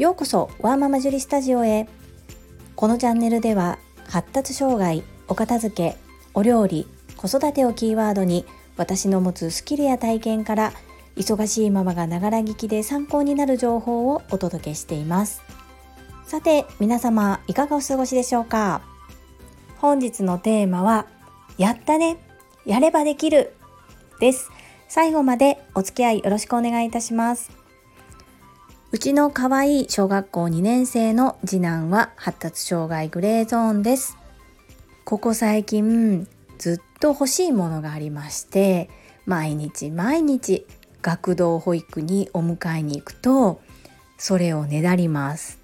ようこそワーママジュリスタジオへ。このチャンネルでは発達障害お片付けお料理子育てをキーワードに私の持つスキルや体験から忙しいママがながら聞きで参考になる情報をお届けしています。さて皆様いかがお過ごしでしょうか？本日のテーマはやったねやればできるです。最後までお付き合いよろしくお願いいたします。うちの可愛い小学校2年生の次男は発達障害グレーゾーンです。ここ最近ずっと欲しいものがありまして毎日毎日学童保育にお迎えに行くとそれをねだります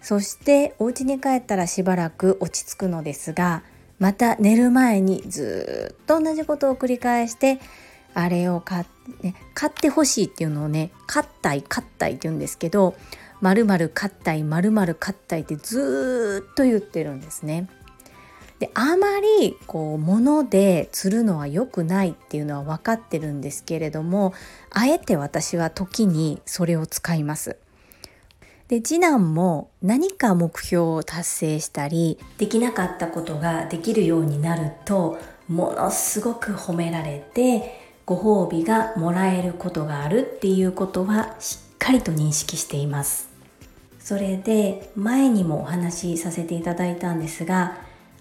そしてお家に帰ったらしばらく落ち着くのですがまた寝る前にずっと同じことを繰り返してあれを買,、ね、買ってほしいっていうのをね買ったい買ったいって言うんですけどまるまる買ったいまるまる買ったいってずっと言ってるんですね。であまりこう物で釣るのは良くないっていうのは分かってるんですけれどもあえて私は時にそれを使います。で次男も何か目標を達成したりできなかったことができるようになるとものすごく褒められてご褒美がもらえることがあるっていうことはしっかりと認識しています。それで前にもお話しさせていただいたんですが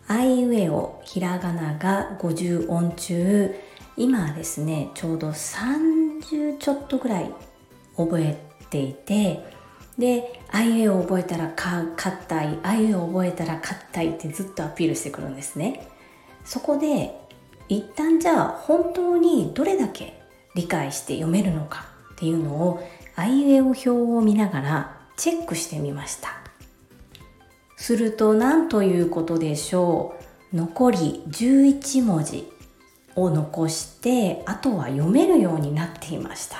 あいうえおひらがなが50音中今ですねちょうど30ちょっとぐらい覚えていてであいうえを覚えたらか勝ったいあいうえを覚えたら勝ったいってずっとアピールしてくるんですね。そこで一旦じゃあ本当にどれだけ理解して読めるのかっていうのをあいうえお表を見ながらチェックしてみました。すると何ということでしょう。残り11文字を残してあとは読めるようになっていました。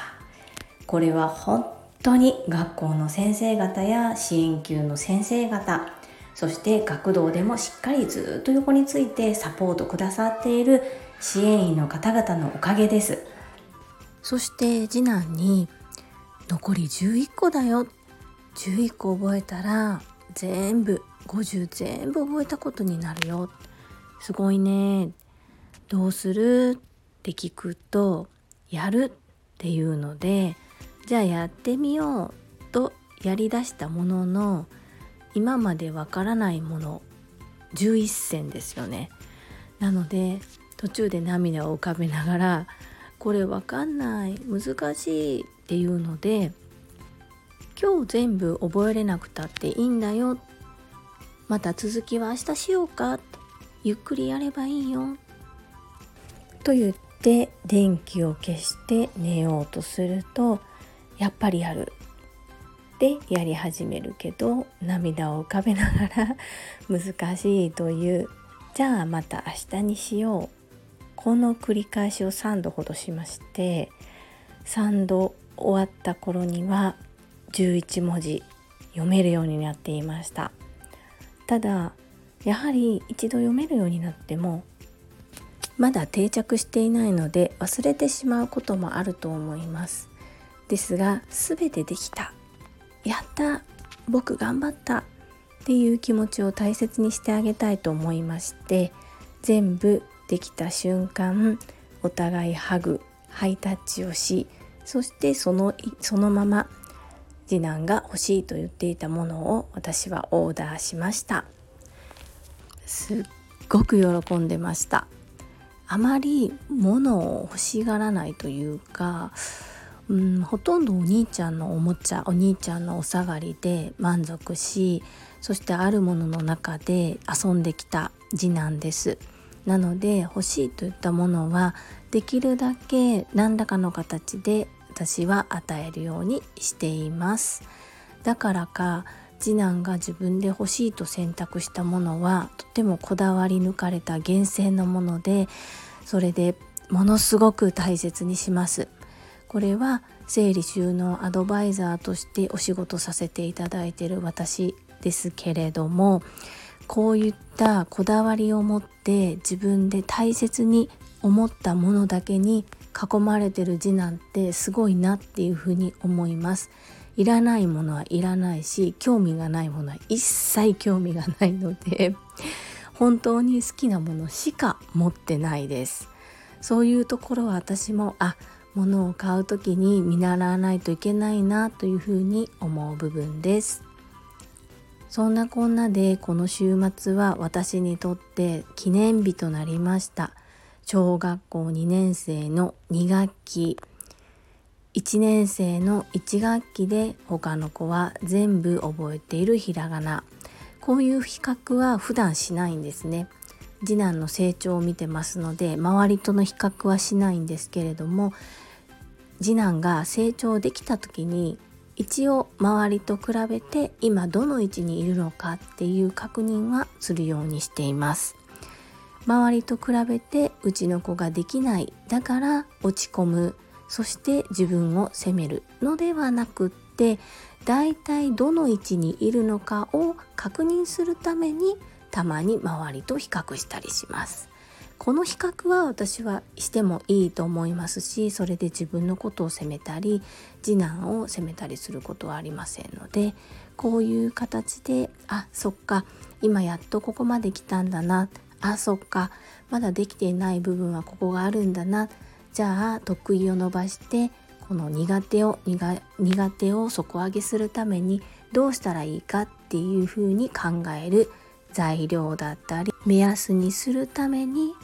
これは本当に学校の先生方や支援級の先生方そして学童でもしっかりずっと横についてサポートくださっている支援員の方々のおかげです。そして次男に残り11個だよ。11個覚えたら全部50全部覚えたことになるよ。すごいね。どうする？って聞くとやる。っていうのでじゃあやってみようとやりだしたものの今までわからないもの11選ですよね。なので途中で涙を浮かべながらこれわかんない難しいっていうので今日全部覚えれなくたっていいんだよ。また続きは明日しようか。ゆっくりやればいいよ。と言って電気を消して寝ようとするとやっぱりやる。でやり始めるけど涙を浮かべながら難しいという。じゃあまた明日にしよう。この繰り返しを3度ほどしまして3度終わった頃には11文字読めるようになっていました。ただやはり一度読めるようになってもまだ定着していないので忘れてしまうこともあると思います。ですが全てできた。やった。僕頑張った。っていう気持ちを大切にしてあげたいと思いまして全部できた瞬間お互いハグハイタッチをしそしてそのそのまま次男が欲しいと言っていたものを私はオーダーしました。すっごく喜んでました。あまり物を欲しがらないというかうん、ほとんどお兄ちゃんのおもちゃお兄ちゃんのお下がりで満足しそしてあるものの中で遊んできた次男です。なので欲しいといったものはできるだけ何らかの形で私は与えるようにしています。だからか次男が自分で欲しいと選択したものはとてもこだわり抜かれた厳選のものでそれでものすごく大切にします。これは整理収納アドバイザーとしてお仕事させていただいている私ですけれどもこういったこだわりを持って自分で大切に思ったものだけに囲まれてる次男ってすごいなっていうふうに思います。いらないものはいらないし興味がないものは一切興味がないので本当に好きなものしか持ってないです。そういうところは私もあ物を買う時に見習わないといけないなというふうに思う部分です。そんなこんなでこの週末は私にとって記念日となりました。小学校2年生の2学期。1年生の1学期で他の子は全部覚えているひらがな。こういう比較は普段しないんですね。次男の成長を見てますので周りとの比較はしないんですけれども次男が成長できた時に一応周りと比べて今どの位置にいるのかっていう確認はするようにしています。周りと比べてうちの子ができないだから落ち込む。そして自分を責めるのではなくってだいたいどの位置にいるのかを確認するためにたまに周りと比較したりします。この比較は私はしてもいいと思いますしそれで自分のことを責めたり次男を責めたりすることはありませんのでこういう形であそっか今やっとここまで来たんだなあそっかまだできていない部分はここがあるんだなじゃあ得意を伸ばしてこの苦手を苦手を底上げするためにどうしたらいいかっていうふうに考える材料だったり目安にするために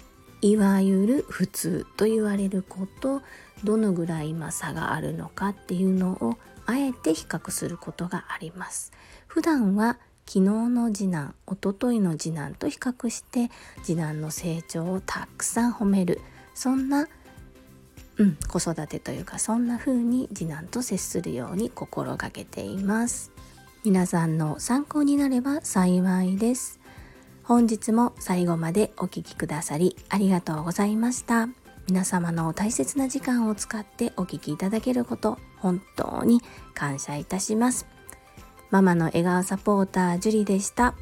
いわゆる普通と言われることどのぐらい今差があるのかっていうのをあえて比較することがあります。普段は昨日の次男おとといの次男と比較して次男の成長をたくさん褒める。そんな、うん、子育てというかそんな風に次男と接するように心がけています。皆さんの参考になれば幸いです。本日も最後までお聴きくださりありがとうございました皆様の大切な時間を使ってお聴きいただけること本当に感謝いたしますママの笑顔サポータージュリでした。